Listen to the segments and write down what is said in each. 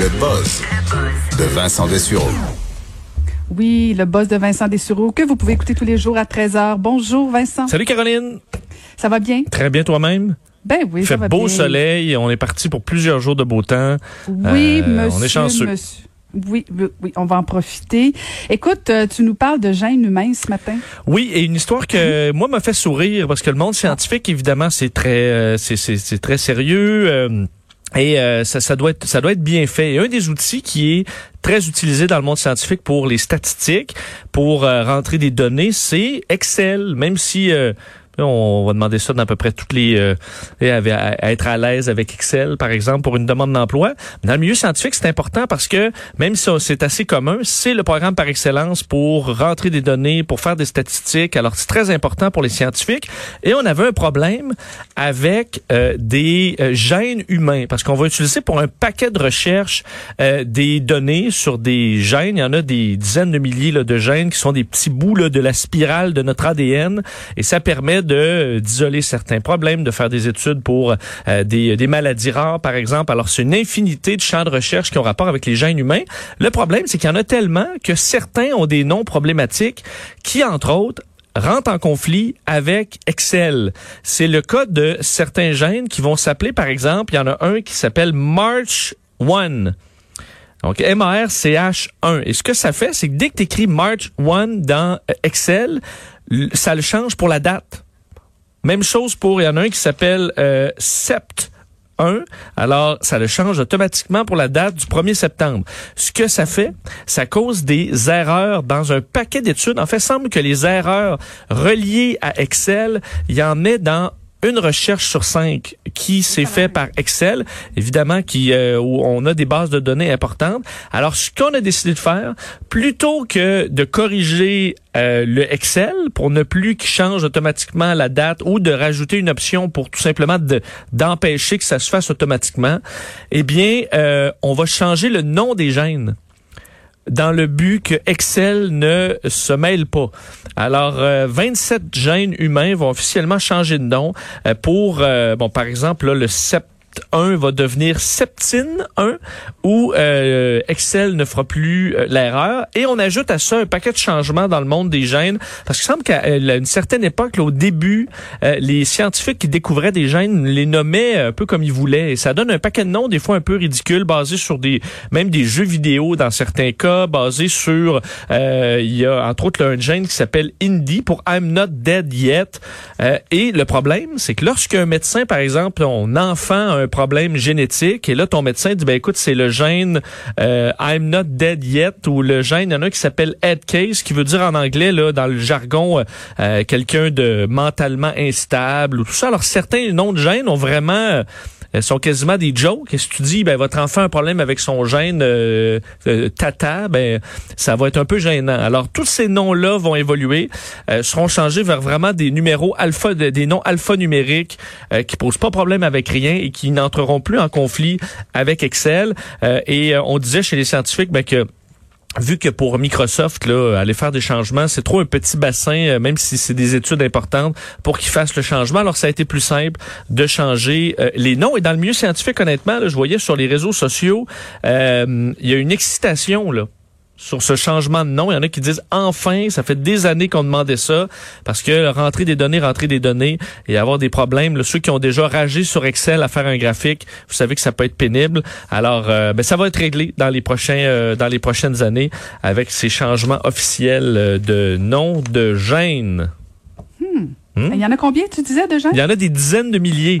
Le buzz de Vincent Dessureau. Oui, le boss de Vincent Dessureau, que vous pouvez écouter tous les jours à 13h. Bonjour Vincent. Salut Caroline. Ça va bien? Très bien toi-même? Ben oui, Il ça fait va beau bien. soleil. On est parti pour plusieurs jours de beau temps. Oui, Euh, monsieur. on est chanceux. monsieur. Oui, oui, oui, on va en profiter. Écoute, euh, tu nous parles de gènes humains ce matin. Oui, et une histoire que moi m'a fait sourire parce que le monde scientifique, évidemment, c'est très, euh, c'est, c'est, c'est très sérieux. euh, et euh, ça, doit être bien fait. Un des outils qui est très utilisé dans le monde scientifique pour les statistiques, pour euh, rentrer des données, c'est Excel. Même si euh, on va demander ça dans à peu près toutes les euh, à être à l'aise avec Excel, par exemple, pour une demande d'emploi. Dans le milieu scientifique, c'est important parce que même si c'est assez commun, c'est le programme par excellence pour rentrer des données, pour faire des statistiques. Alors, c'est très important pour les scientifiques. Et on avait un problème avec euh, des euh, gènes humains parce qu'on va utiliser pour un paquet de recherches euh, des données sur des gènes. Il y en a des dizaines de milliers là, de gènes qui sont des petits bouts là, de la spirale de notre ADN et ça permet de euh, d'isoler certains problèmes, de faire des études pour euh, des, des maladies rares, par exemple. Alors, c'est une infinité de champs de recherche qui ont rapport avec les gènes humains. Le problème, c'est qu'il y en a tellement que certains ont des noms problématiques qui, entre autres, rentrent en conflit avec Excel. C'est le cas de certains gènes qui vont s'appeler, par exemple, il y en a un qui s'appelle March 1. Donc, M-A-R-C-H-1. Et ce que ça fait, c'est que dès que tu écris March 1 dans euh, Excel, ça le change pour la date. Même chose pour, il y en a un qui s'appelle euh, Sept 1. Alors, ça le change automatiquement pour la date du 1er septembre. Ce que ça fait, ça cause des erreurs dans un paquet d'études. En fait, semble que les erreurs reliées à Excel, il y en ait dans une recherche sur cinq qui s'est fait par Excel, évidemment qui euh, où on a des bases de données importantes. Alors ce qu'on a décidé de faire, plutôt que de corriger euh, le Excel pour ne plus qu'il change automatiquement la date ou de rajouter une option pour tout simplement de- d'empêcher que ça se fasse automatiquement, eh bien euh, on va changer le nom des gènes dans le but que Excel ne se mêle pas. Alors, euh, 27 gènes humains vont officiellement changer de nom euh, pour, euh, bon, par exemple, le sept 1 va devenir Septine 1 où euh, Excel ne fera plus euh, l'erreur. Et on ajoute à ça un paquet de changements dans le monde des gènes parce qu'il semble qu'à euh, une certaine époque là, au début les scientifiques qui découvraient des gènes les nommaient un peu comme ils voulaient. Et ça donne un paquet de noms des fois un peu ridicules basés sur des même des jeux vidéo dans certains cas basés sur il y a entre autres là, un gène qui s'appelle Indy pour I'm not dead yet. Et le problème c'est que lorsqu'un médecin par exemple on enfant a un problème génétique. Et là ton médecin dit ben écoute c'est le gène euh, I'm not dead yet ou le gène il y en a un qui s'appelle head case qui veut dire en anglais là dans le jargon euh, euh, quelqu'un de mentalement instable ou tout ça. Alors certains noms de gènes ont vraiment euh, sont quasiment des jokes. Et si tu dis, ben, votre enfant a un problème avec son gène euh, euh, tata, ben, ça va être un peu gênant. Alors, tous ces noms-là vont évoluer, euh, seront changés vers vraiment des numéros alpha, de- des noms alphanumériques euh, qui posent pas problème avec rien et qui n'entreront plus en conflit avec Excel. Et on disait chez les scientifiques ben, que vu que pour Microsoft, là, aller faire des changements, c'est trop un petit bassin, euh, même si c'est des études importantes, pour qu'ils fassent le changement. Alors, ça a été plus simple de changer euh, les noms. Et dans le milieu scientifique, honnêtement, là, je voyais sur les réseaux sociaux, euh, il y a une excitation, là sur ce changement de nom. Il y en a qui disent enfin, ça fait des années qu'on demandait ça, parce que rentrer des données, rentrer des données et avoir des problèmes, là, ceux qui ont déjà ragé sur Excel à faire un graphique, vous savez que ça peut être pénible. Alors, euh, ben, ça va être réglé dans les prochains, euh, dans les prochaines années avec ces changements officiels euh, de nom de gène. Hmm? Il y en a combien, tu disais, de gens? Il y en a des dizaines de milliers.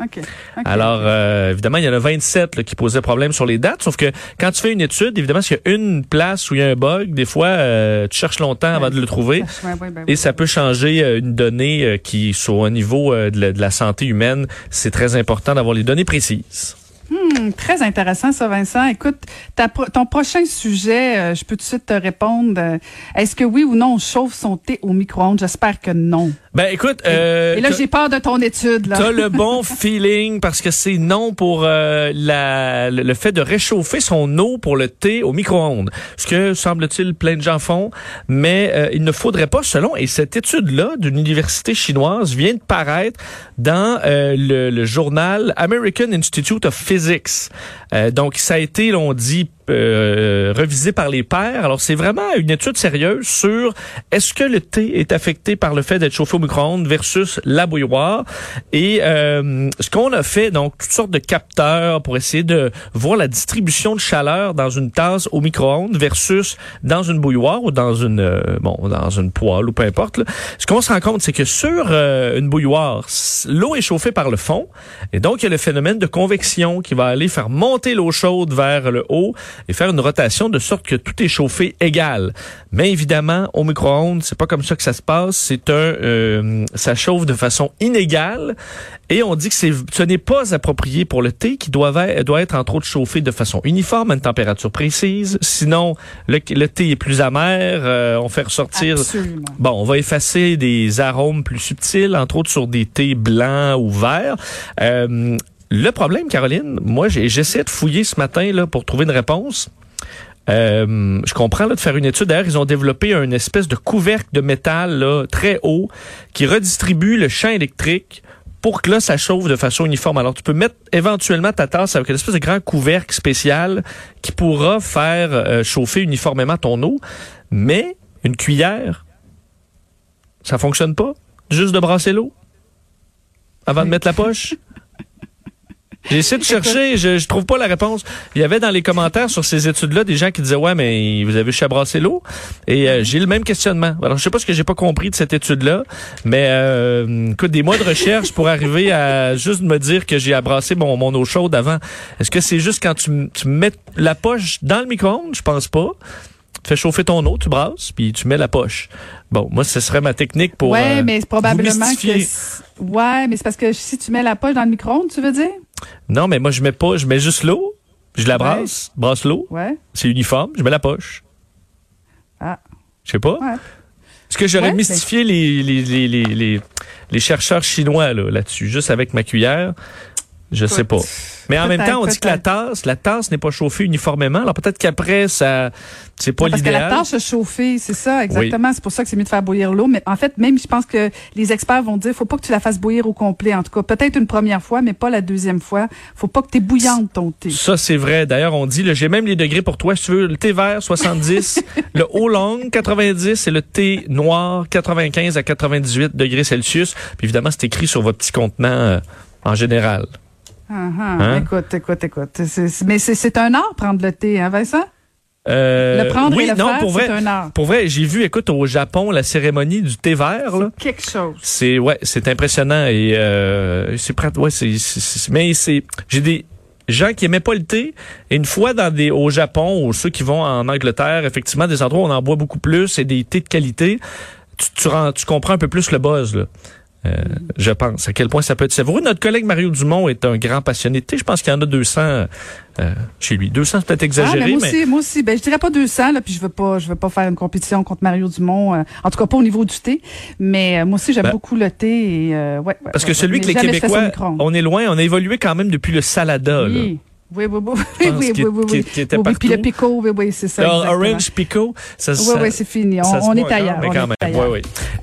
Alors, euh, évidemment, il y en a 27 là, qui posaient problème sur les dates, sauf que quand tu fais une étude, évidemment, s'il y a une place où il y a un bug, des fois, euh, tu cherches longtemps avant de le trouver. Ouais, ouais, ben Et oui. ça peut changer euh, une donnée qui, sur au niveau de, la, de la santé humaine, c'est très important d'avoir les données précises. Hmm, très intéressant, ça, Vincent. Écoute, ta ton prochain sujet, euh, je peux tout de suite te répondre. euh, Est-ce que oui ou non, on chauffe son thé au micro-ondes? J'espère que non. Ben, écoute, euh, Et là, j'ai peur de ton étude. Là. T'as le bon feeling parce que c'est non pour euh, la, le, le fait de réchauffer son eau pour le thé au micro-ondes. Ce que semble-t-il plein de gens font, mais euh, il ne faudrait pas selon et cette étude-là d'une université chinoise vient de paraître dans euh, le, le journal American Institute of Physics. Euh, donc, ça a été, l'on dit, euh, revisé par les pairs. Alors, c'est vraiment une étude sérieuse sur est-ce que le thé est affecté par le fait d'être chauffé au micro-ondes versus la bouilloire. Et euh, ce qu'on a fait, donc, toutes sortes de capteurs pour essayer de voir la distribution de chaleur dans une tasse au micro-ondes versus dans une bouilloire ou dans une euh, bon dans une poêle ou peu importe. Ce qu'on se rend compte, c'est que sur euh, une bouilloire, l'eau est chauffée par le fond et donc il y a le phénomène de convection qui va aller faire monter l'eau chaude vers le haut et faire une rotation de sorte que tout est chauffé égal. Mais évidemment, au micro-ondes, c'est pas comme ça que ça se passe. C'est un, euh, ça chauffe de façon inégale et on dit que ce n'est pas approprié pour le thé qui doit être, doit être entre autres chauffé de façon uniforme à une température précise. Sinon, le, le thé est plus amer. Euh, on fait ressortir. Absolument. Bon, on va effacer des arômes plus subtils, entre autres sur des thés blancs ou verts. Euh, le problème, Caroline, moi, j'essaie de fouiller ce matin là pour trouver une réponse. Euh, je comprends là, de faire une étude. D'ailleurs, ils ont développé un espèce de couvercle de métal très haut qui redistribue le champ électrique pour que là, ça chauffe de façon uniforme. Alors, tu peux mettre éventuellement ta tasse avec une espèce de grand couvercle spécial qui pourra faire euh, chauffer uniformément ton eau. Mais une cuillère, ça fonctionne pas. Juste de brasser l'eau avant de mettre la poche. J'ai essayé de chercher, je, je trouve pas la réponse. Il y avait dans les commentaires sur ces études-là des gens qui disaient ouais mais vous avez chabrassé l'eau et euh, j'ai le même questionnement. Alors je sais pas ce que j'ai pas compris de cette étude-là, mais euh, écoute des mois de recherche pour arriver à juste me dire que j'ai abrassé mon, mon eau chaude avant. Est-ce que c'est juste quand tu, tu mets la poche dans le micro-ondes? Je pense pas. Tu fais chauffer ton eau, tu brasses, puis tu mets la poche. Bon, moi, ce serait ma technique pour. Ouais, euh, mais c'est probablement vous mystifier. que. Ouais, mais c'est parce que si tu mets la poche dans le micro-ondes, tu veux dire? Non, mais moi, je mets pas, je mets juste l'eau, je la brasse, brasse l'eau, Ouais. c'est uniforme, je mets la poche. Ah. Je sais pas. Ouais. Est-ce que j'aurais Ouais, mystifié les, les, les, les chercheurs chinois là, là-dessus, juste avec ma cuillère? Je sais pas. Mais en même temps, on dit que la tasse, la tasse n'est pas chauffée uniformément. Alors peut-être qu'après, ça, c'est pas Non, Parce que la l'idéal. tâche a chauffé, c'est ça, exactement. C'est pour ça que c'est mieux de faire bouillir l'eau. Mais en fait, même, je pense que les experts vont dire, faut pas que tu la fasses bouillir au complet. En tout cas, peut-être une première fois, mais pas la deuxième fois. Faut pas que tu bouillante ton thé. Ça, c'est vrai. D'ailleurs, on dit, j'ai même les degrés pour toi. Si tu veux, le thé vert, 70, le haut long, 90, et le thé noir, 95 à 98 degrés Celsius. Puis évidemment, c'est écrit sur votre petit contenant euh, en général. Hein? Écoute, écoute, écoute. Mais c'est un art prendre le thé, hein, Vincent? Euh, Le prendre oui, et le non, faire, pour c'est vrai, un art. pour vrai, j'ai vu, écoute, au Japon, la cérémonie du thé vert, là. Quelque chose. C'est ouais, c'est impressionnant et euh, c'est. Ouais, c'est c'est- c'est- mais c'est j'ai des gens qui aimaient pas le thé et une fois dans des au Japon ou ceux qui vont en Angleterre, effectivement des endroits où on en boit beaucoup plus et des thés de qualité, tu tu, rends- tu comprends un peu plus le buzz là. Euh, je pense à quel point ça peut être savoureux. Notre collègue Mario Dumont est un grand passionné de thé. Je pense qu'il y en a 200 euh, chez lui. 200 c'est peut-être Ah, exagéré, mais moi mais aussi, moi aussi. Ben, je dirais pas 200, là, puis je veux pas, je veux pas faire une compétition contre Mario Dumont. euh, en tout cas, pas au niveau du thé. Mais euh, moi aussi, j'aime Ben, beaucoup le thé et, euh, ouais, ouais, parce ouais, que celui que les Québécois, on est loin, on a évolué quand même depuis le salada. Oui, oui, oui, oui, oui, oui, oui, oui. qu'il était Oui, oui, Puis le pico, oui, oui, c'est ça. Orange Pico, ça, Oui, ça- oui, c'est fini. On, se est ailleurs. mais on quand est même.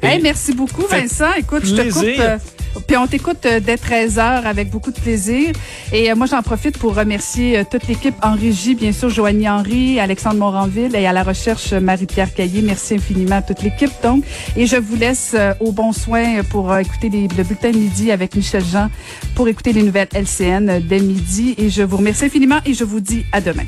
Hey, Et- merci beaucoup, Vincent. Écoute, je te coupe. Puis on t'écoute euh, dès 13h avec beaucoup de plaisir. Et euh, moi, j'en profite pour remercier euh, toute l'équipe en régie, bien sûr, Joanie Henry, Alexandre Moranville et à la recherche Marie-Pierre Caillé. Merci infiniment à toute l'équipe, donc. Et je vous laisse au bon soin pour écouter les- le bulletin de midi avec Michel Jean pour écouter les nouvelles LCN dès midi. Et je vous remercie infiniment et je vous dis à demain.